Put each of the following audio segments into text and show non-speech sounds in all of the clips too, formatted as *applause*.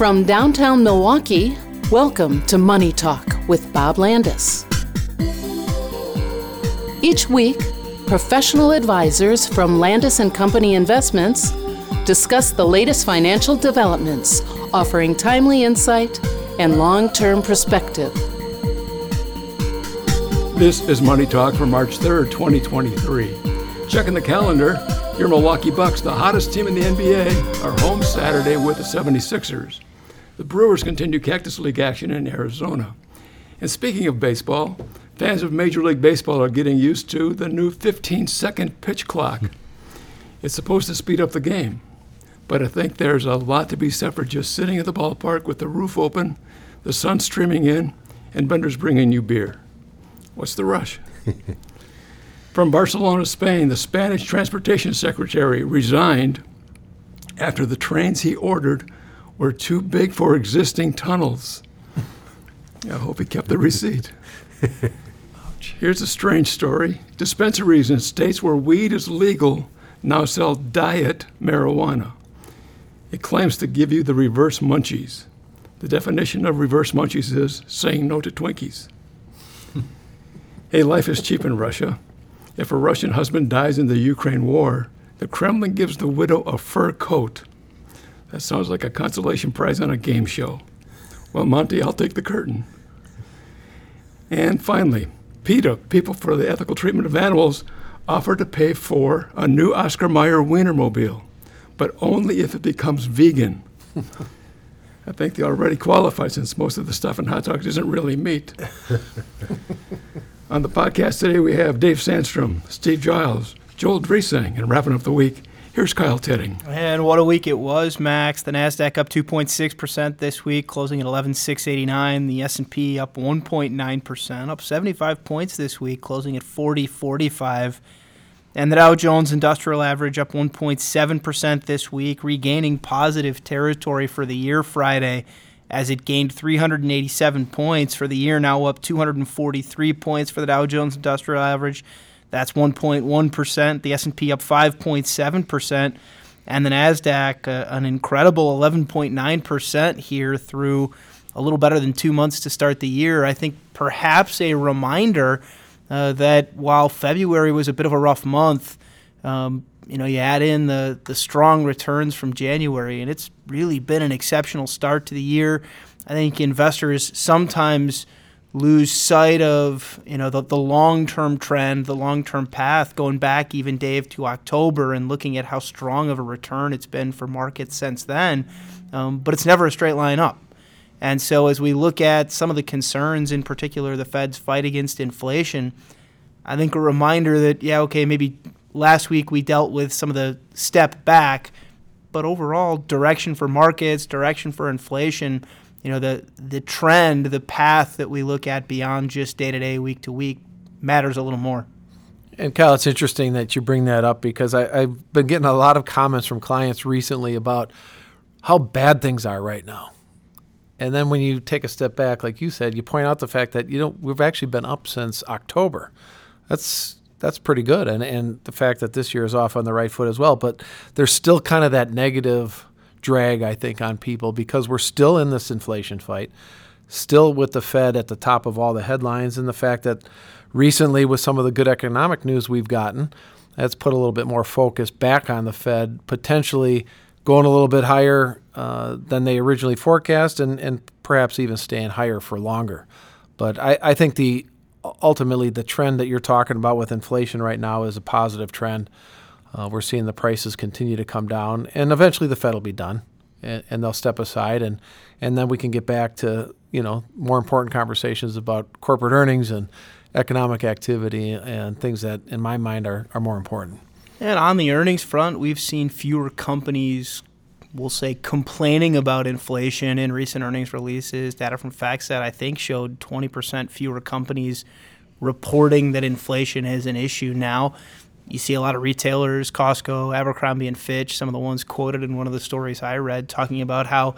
From downtown Milwaukee, welcome to Money Talk with Bob Landaas. Each week, professional advisors from Landaas and Company Investments discuss the latest financial developments, offering timely insight and long-term perspective. This is Money Talk for March 3rd, 2023. Checking the calendar, your Milwaukee Bucks, the hottest team in the NBA, are home Saturday with the 76ers. The Brewers continue Cactus League action in Arizona. And speaking of baseball, fans of Major League Baseball are getting used to the new 15 second pitch clock. It's supposed to speed up the game, but I think there's a lot to be said for just sitting at the ballpark with the roof open, the sun streaming in, and vendors bringing you beer. What's the rush? *laughs* From Barcelona, Spain, the Spanish Transportation Secretary resigned after the trains he ordered were too big for existing tunnels. I hope he kept the receipt. Here's a strange story. Dispensaries in states where weed is legal now sell diet marijuana. It claims to give you the reverse munchies. The definition of reverse munchies is saying no to Twinkies. *laughs* hey, life is cheap in Russia. If a Russian husband dies in the Ukraine war, the Kremlin gives the widow a fur coat. That sounds like a consolation prize on a game show. Well, Monty, I'll take the curtain. And finally, PETA, People for the Ethical Treatment of Animals, offered to pay for a new Oscar Mayer Wienermobile, but only if it becomes vegan. *laughs* I think they already qualify since most of the stuff in hot dogs isn't really meat. *laughs* On the podcast today, we have Dave Sandstrom, Steve Giles, Joel Dresang, and wrapping up the week, here's Kyle Tetting. And what a week it was, Max. The Nasdaq up 2.6% this week, closing at 11,689. The S&P up 1.9%, up 75 points this week, closing at 4045. And the Dow Jones Industrial Average up 1.7% this week, regaining positive territory for the year Friday as it gained 387 points for the year, now up 243 points for the Dow Jones Industrial Average. That's 1.1%. The S&P up 5.7%, and the Nasdaq uh, an incredible 11.9% here through a little better than 2 months to start the year. I think perhaps a reminder uh, that while February was a bit of a rough month, um, you know, you add in the the strong returns from January, and it's really been an exceptional start to the year. I think investors sometimes lose sight of you know the, the long-term trend the long-term path going back even dave to october and looking at how strong of a return it's been for markets since then. Um, but it's never a straight line up. And so as we look at some of the concerns in particular the fed's fight against inflation i think a reminder that yeah okay maybe last week we dealt with some of the step back, but overall direction for markets, direction for inflation, you know, the the trend, the path that we look at beyond just day to day, week to week matters a little more. And Kyle, it's interesting that you bring that up because I, I've been getting a lot of comments from clients recently about how bad things are right now. And then when you take a step back, like you said, you point out the fact that you know we've actually been up since October. That's that's pretty good. And and the fact that this year is off on the right foot as well, but there's still kind of that negative drag I think on people because we're still in this inflation fight, still with the Fed at the top of all the headlines, and the fact that recently with some of the good economic news we've gotten, that's put a little bit more focus back on the Fed potentially going a little bit higher uh, than they originally forecast, and and perhaps even staying higher for longer. But I, I think the ultimately the trend that you're talking about with inflation right now is a positive trend. Uh, we're seeing the prices continue to come down, and eventually the Fed will be done, and, and, they'll step aside, and and then we can get back to you know more important conversations about corporate earnings and economic activity and things that, in my mind, are are more important. And on the earnings front, we've seen fewer companies we'll say, complaining about inflation in recent earnings releases. Data from FactSet, I think, showed 20% fewer companies reporting that inflation is an issue now. You see a lot of retailers, Costco, Abercrombie and Fitch, some of the ones quoted in one of the stories I read, talking about how,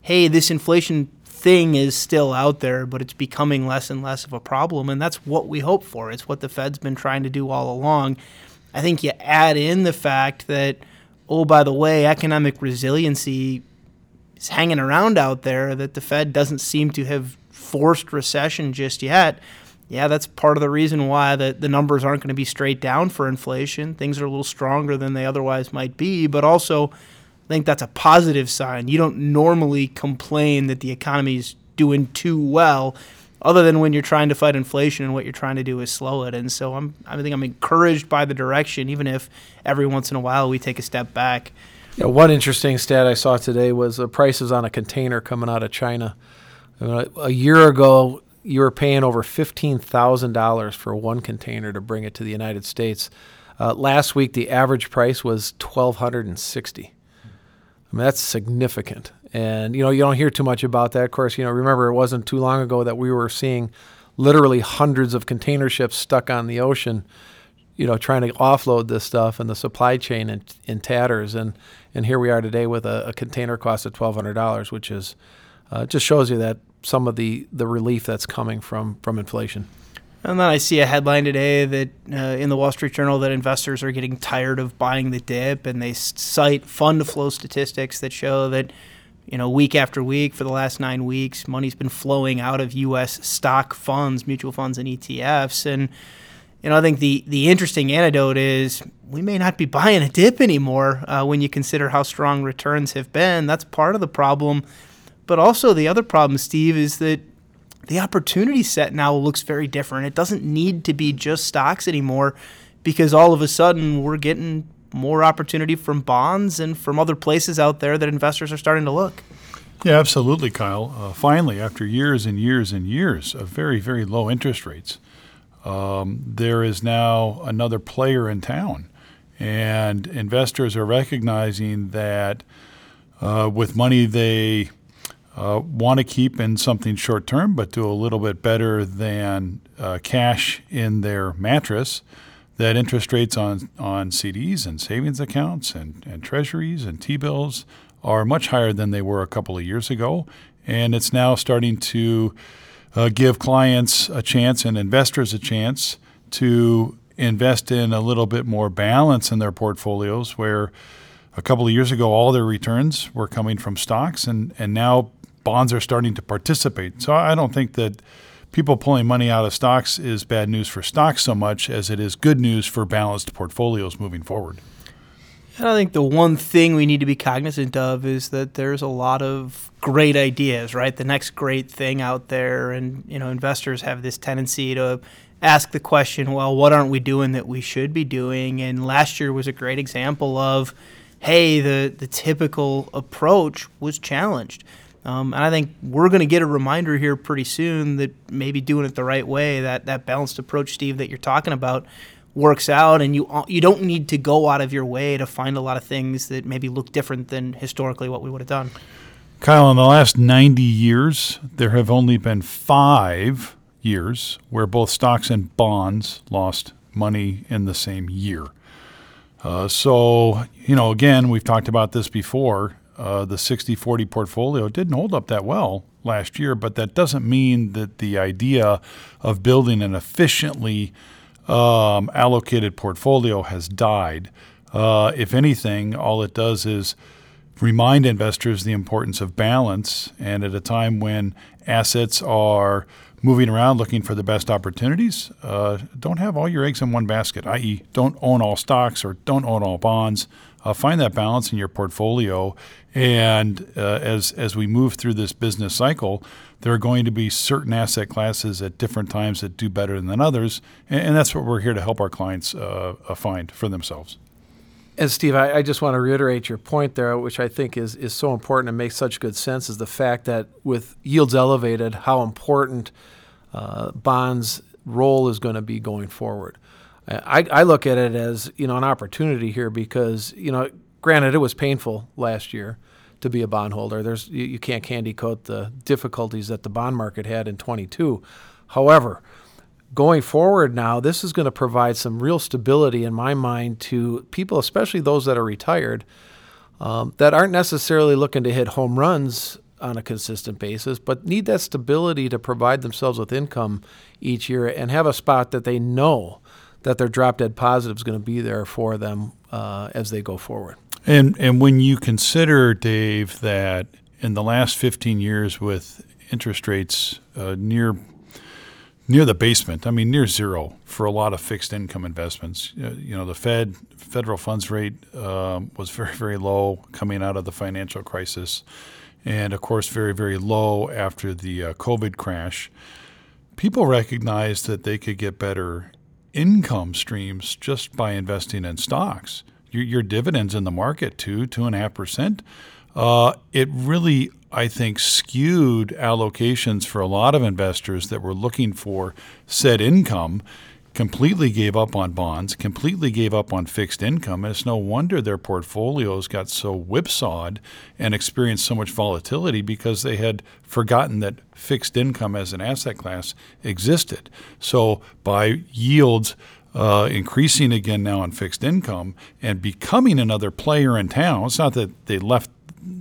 hey, this inflation thing is still out there, but it's becoming less and less of a problem. And that's what we hope for. It's what the Fed's been trying to do all along. I think you add in the fact that – oh, by the way, economic resiliency is hanging around out there, that the Fed doesn't seem to have forced recession just yet. Yeah, that's part of the reason why the, the numbers aren't going to be straight down for inflation. Things are a little stronger than they otherwise might be, but also I think that's a positive sign. You don't normally complain that the economy is doing too well, other than when you're trying to fight inflation and what you're trying to do is slow it. And so I'm, I think I'm encouraged by the direction, even if every once in a while we take a step back. Yeah, one interesting stat I saw today was the prices on a container coming out of China. Uh, a year ago, you were paying over fifteen thousand dollars for one container to bring it to the United States. Uh, last week, the average price was $1,260. I mean, that's significant. And you know, you don't hear too much about that. Of course, you know, remember it wasn't too long ago that we were seeing literally hundreds of container ships stuck on the ocean, you know, trying to offload this stuff and the supply chain in, in tatters. And and here we are today with a, a container cost of twelve hundred dollars, which is uh, just shows you that some of the, the relief that's coming from, from inflation. And then I see a headline today that uh, in the Wall Street Journal that investors are getting tired of buying the dip, and they cite fund flow statistics that show that you know week after week for the last nine weeks, money's been flowing out of U.S. stock funds, mutual funds, and ETFs. And you know I think the the interesting anecdote is we may not be buying a dip anymore uh, when you consider how strong returns have been. That's part of the problem but also, the other problem, Steve, is that the opportunity set now looks very different. It doesn't need to be just stocks anymore because all of a sudden we're getting more opportunity from bonds and from other places out there that investors are starting to look. Yeah, absolutely, Kyle. Uh, finally, after years and years and years of very, very low interest rates, um, there is now another player in town. And investors are recognizing that uh, with money they uh, want to keep in something short term, but do a little bit better than uh, cash in their mattress, that interest rates on, on CDs and savings accounts and, and treasuries and T bills are much higher than they were a couple of years ago. And it's now starting to uh, give clients a chance and investors a chance to invest in a little bit more balance in their portfolios where a couple of years ago all their returns were coming from stocks and, and now bonds are starting to participate. So I don't think that people pulling money out of stocks is bad news for stocks so much as it is good news for balanced portfolios moving forward. And I think the one thing we need to be cognizant of is that there's a lot of great ideas, right? The next great thing out there, and you know, investors have this tendency to ask the question, well, what aren't we doing that we should be doing? And last year was a great example of, hey, the the typical approach was challenged. Um, and I think we're going to get a reminder here pretty soon that maybe doing it the right way, that, that balanced approach, Steve, that you're talking about, works out. And you, you don't need to go out of your way to find a lot of things that maybe look different than historically what we would have done. Kyle, in the last 90 years, there have only been five years where both stocks and bonds lost money in the same year. Uh, so, you know, again, we've talked about this before uh, the 60 40 portfolio didn't hold up that well last year, but that doesn't mean that the idea of building an efficiently um, allocated portfolio has died. Uh, if anything, all it does is remind investors the importance of balance. And at a time when assets are moving around looking for the best opportunities, uh, don't have all your eggs in one basket, i.e., don't own all stocks or don't own all bonds uh, find that balance in your portfolio. And uh, as as we move through this business cycle, there are going to be certain asset classes at different times that do better than others, and, and that's what we're here to help our clients uh, uh find for themselves. And Steve, I, I, just want to reiterate your point there, which I think is is so important and makes such good sense, is the fact that with yields elevated, how important uh, bonds role is going to be going forward. I, I look at it as you know an opportunity here because you know granted it was painful last year to be a bondholder. There's you, you can't candy coat the difficulties that the bond market had in 22. However, going forward now, this is going to provide some real stability in my mind to people, especially those that are retired, um, that aren't necessarily looking to hit home runs on a consistent basis, but need that stability to provide themselves with income each year and have a spot that they know that their drop dead positive is going to be there for them uh, as they go forward. And and when you consider Dave that in the last 15 years with interest rates uh, near near the basement. I mean, near zero for a lot of fixed income investments. You know, the Fed federal funds rate um, was very very low coming out of the financial crisis, and of course very very low after the uh, COVID crash. People recognized that they could get better income streams just by investing in stocks. Your, your dividends in the market two two and a half percent. Uh, it really I think, skewed allocations for a lot of investors that were looking for said income, completely gave up on bonds, completely gave up on fixed income. And it's no wonder their portfolios got so whipsawed and experienced so much volatility because they had forgotten that fixed income as an asset class existed. So by yields, uh, increasing again now on fixed income and becoming another player in town. It's not that they left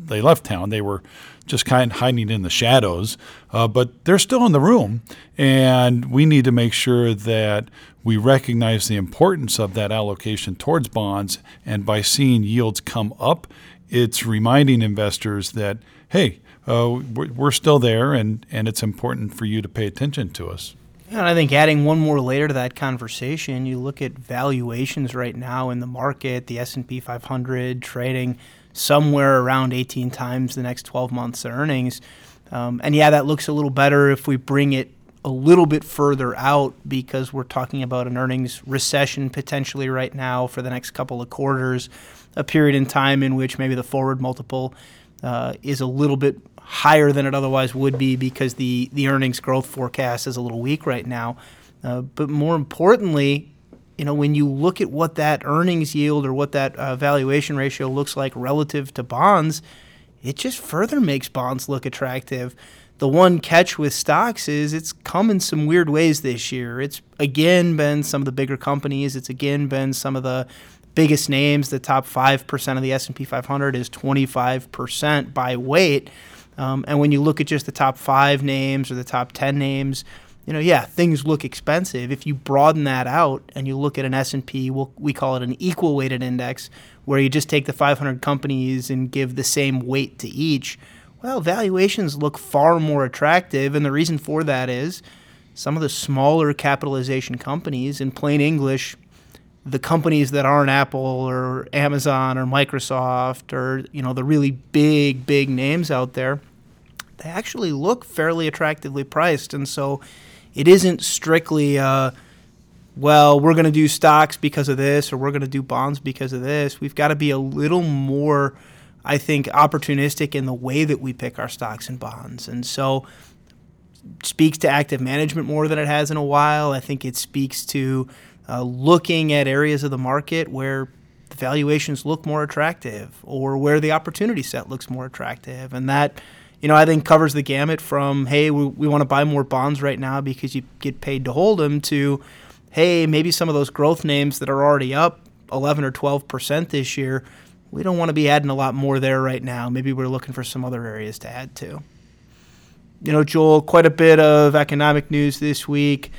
they left town; they were just kind of hiding in the shadows, uh, but they're still in the room. And we need to make sure that we recognize the importance of that allocation towards bonds. And by seeing yields come up, it's reminding investors that, hey, uh, we're, still there and, and it's important for you to pay attention to us. And I think adding one more layer to that conversation, you look at valuations right now in the market, the S&P 500 trading – somewhere around 18 times the next 12 months earnings. Um, and yeah, that looks a little better if we bring it a little bit further out because we're talking about an earnings recession potentially right now for the next couple of quarters, a period in time in which maybe the forward multiple uh, is a little bit higher than it otherwise would be because the, the earnings growth forecast is a little weak right now. Uh, but more importantly, you know, when you look at what that earnings yield or what that uh, valuation ratio looks like relative to bonds, it just further makes bonds look attractive. The one catch with stocks is it's come in some weird ways this year. It's again been some of the bigger companies. It's again been some of the biggest names. The top five percent of the S and P 500 is 25 percent by weight. Um, and when you look at just the top five names or the top 10 names, you know, yeah, things look expensive. If you broaden that out and you look at an S&P, we'll, we call it an equal weighted index, where you just take the 500 companies and give the same weight to each, well, valuations look far more attractive. And the reason for that is some of the smaller capitalization companies, in plain English, the companies that aren't Apple or Amazon or Microsoft or, you know, the really big, big names out there, they actually look fairly attractively priced. And so it isn't strictly, uh, well, we're going to do stocks because of this or we're going to do bonds because of this. We've got to be a little more, I think, opportunistic in the way that we pick our stocks and bonds. And so speaks to active management more than it has in a while. I think it speaks to uh, looking at areas of the market where the valuations look more attractive or where the opportunity set looks more attractive. And that you know, I think covers the gamut from, hey, we, we want to buy more bonds right now because you get paid to hold them to, hey, maybe some of those growth names that are already up 11 or 12% this year, we don't want to be adding a lot more there right now. Maybe we're looking for some other areas to add to. You know, Joel, quite a bit of economic news this week.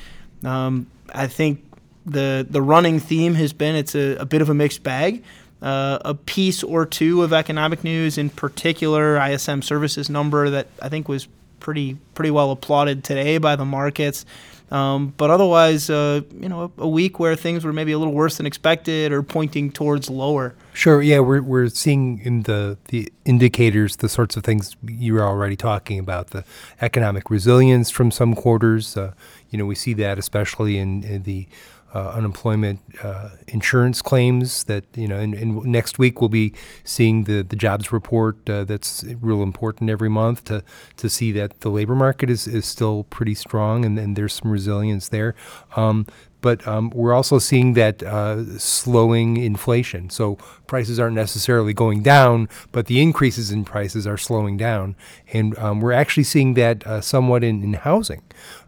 Um, I think the the running theme has been it's a, a bit of a mixed bag uh, a piece or two of economic news, in particular ISM services number that I think was pretty pretty well applauded today by the markets. Um, but otherwise, uh, you know, a, a, week where things were maybe a little worse than expected or pointing towards lower. Sure. Yeah, we're we're seeing in the the indicators the sorts of things you were already talking about the economic resilience from some quarters. Uh, you know, we see that especially in, in the uh, unemployment uh, insurance claims that you know and, and, next week we'll be seeing the, the jobs report uh, that's real important every month to to see that the labor market is, is still pretty strong and, and there's some resilience there um, but um, we're also seeing that uh, slowing inflation. So prices aren't necessarily going down, but the increases in prices are slowing down. And um, we're actually seeing that uh, somewhat in, in housing.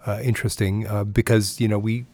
Uh, interesting uh, because, you know, we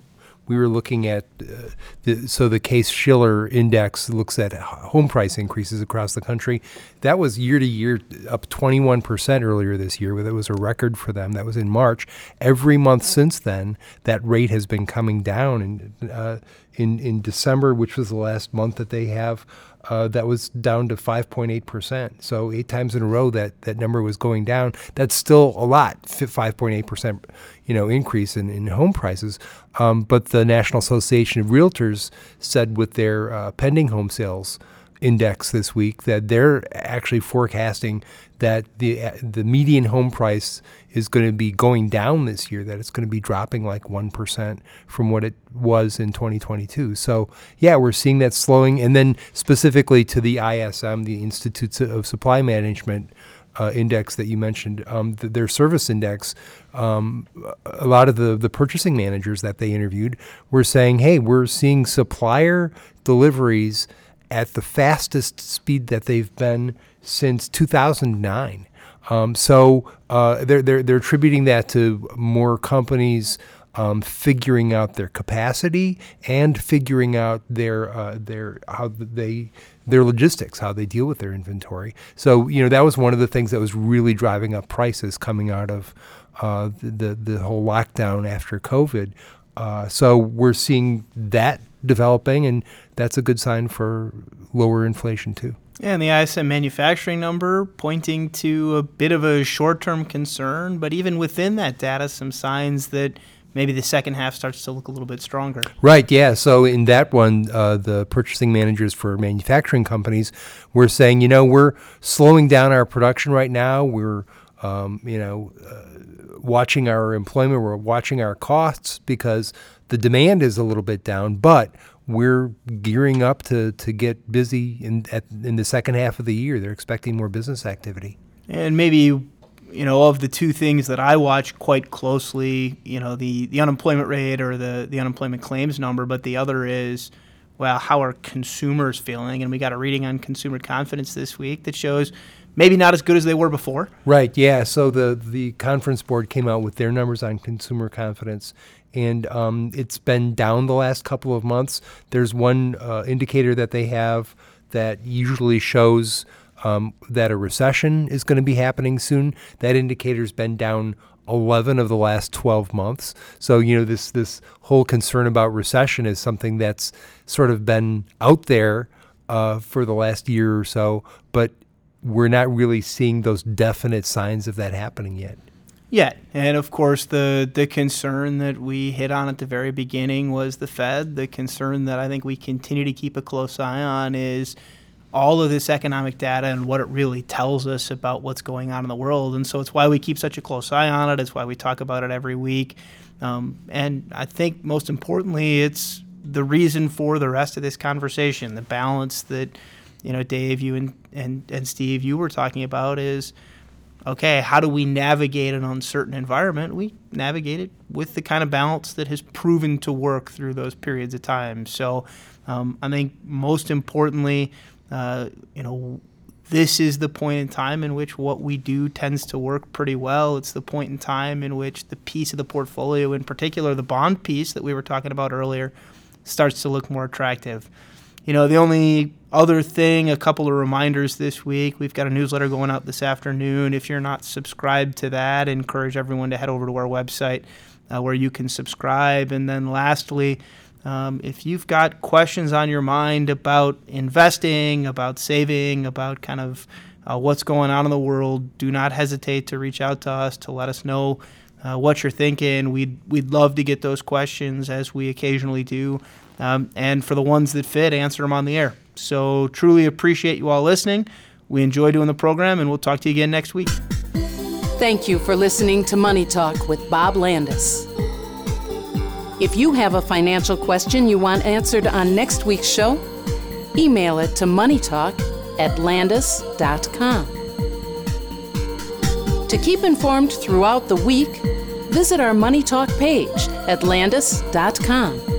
we were looking at uh, the, so the Case-Shiller index looks at home price increases across the country. That was year to year up 21% earlier this year. That was a record for them. That was in March. Every month since then, that rate has been coming down. And uh, in in December, which was the last month that they have, uh, that was down to 5.8%. So eight times in a row that that number was going down. That's still a lot, 5.8%, you know, increase in, in home prices. Um, but the National Association of Realtors said with their uh, pending home sales index this week that they're actually forecasting that the the median home price is going to be going down this year that it's going to be dropping like 1% from what it was in 2022. So, yeah, we're seeing that slowing and then specifically to the ISM, the Institutes of Supply Management uh, index that you mentioned, um, th- their service index, um, a lot of the, the purchasing managers that they interviewed were saying, hey, we're seeing supplier deliveries at the fastest speed that they've been since 2009. Um, so uh, they're, they're, they're attributing that to more companies um, figuring out their capacity and figuring out their uh, their how they their logistics, how they deal with their inventory. So you know that was one of the things that was really driving up prices coming out of uh, the the whole lockdown after COVID. Uh, so we're seeing that developing, and that's a good sign for lower inflation too. Yeah, and the ISM manufacturing number pointing to a bit of a short term concern, but even within that data, some signs that maybe the second half starts to look a little bit stronger. Right, yeah. So in that one, uh, the purchasing managers for manufacturing companies were saying, you know, we're slowing down our production right now. We're, um, you know, uh, watching our employment, we're watching our costs because the demand is a little bit down, but we're gearing up to, to get busy in at, in the second half of the year. They're expecting more business activity. And maybe you know of the two things that I watch quite closely, you know the the unemployment rate or the the unemployment claims number, but the other is well how are consumers feeling? And we got a reading on consumer confidence this week that shows maybe not as good as they were before. Right. Yeah. So the the conference board came out with their numbers on consumer confidence, and um, it's been down the last couple of months. There's one uh, indicator that they have that usually shows um, that a recession is going to be happening soon. That indicator's been down 11 of the last 12 months. So, you know, this this whole concern about recession is something that's sort of been out there uh, for the last year or so, but we're not really seeing those definite signs of that happening yet yet. And of course, the the concern that we hit on at the very beginning was the Fed. The concern that I think we continue to keep a close eye on is all of this economic data and what it really tells us about what's going on in the world. And so it's why we keep such a close eye on it. It's why we talk about it every week. Um, and I think most importantly, it's the reason for the rest of this conversation. The balance that you know, Dave, you and and, and Steve, you were talking about is okay, how do we navigate an uncertain environment? We navigate it with the kind of balance that has proven to work through those periods of time. So um, I think most importantly, uh, you know, this is the point in time in which what we do tends to work pretty well. It's the point in time in which the piece of the portfolio, in particular the bond piece that we were talking about earlier, starts to look more attractive. You know, the only other thing, a couple of reminders this week. We've got a newsletter going out this afternoon. If you're not subscribed to that, encourage everyone to head over to our website uh, where you can subscribe. And then lastly, um, if you've got questions on your mind about investing, about saving, about kind of uh, what's going on in the world, do not hesitate to reach out to us to let us know uh, what you're thinking. We'd, we'd love to get those questions as we occasionally do. Um, and for the ones that fit, answer them on the air. So truly appreciate you all listening. We enjoy doing the program, and we'll talk to you again next week. Thank you for listening to Money Talk with Bob Landaas. If you have a financial question you want answered on next week's show, email it to moneytalk at landaas.com. To keep informed throughout the week, visit our Money Talk page at landaas.com.